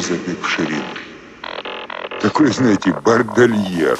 небольшой забег в ширину? Такой, знаете, бордольеро.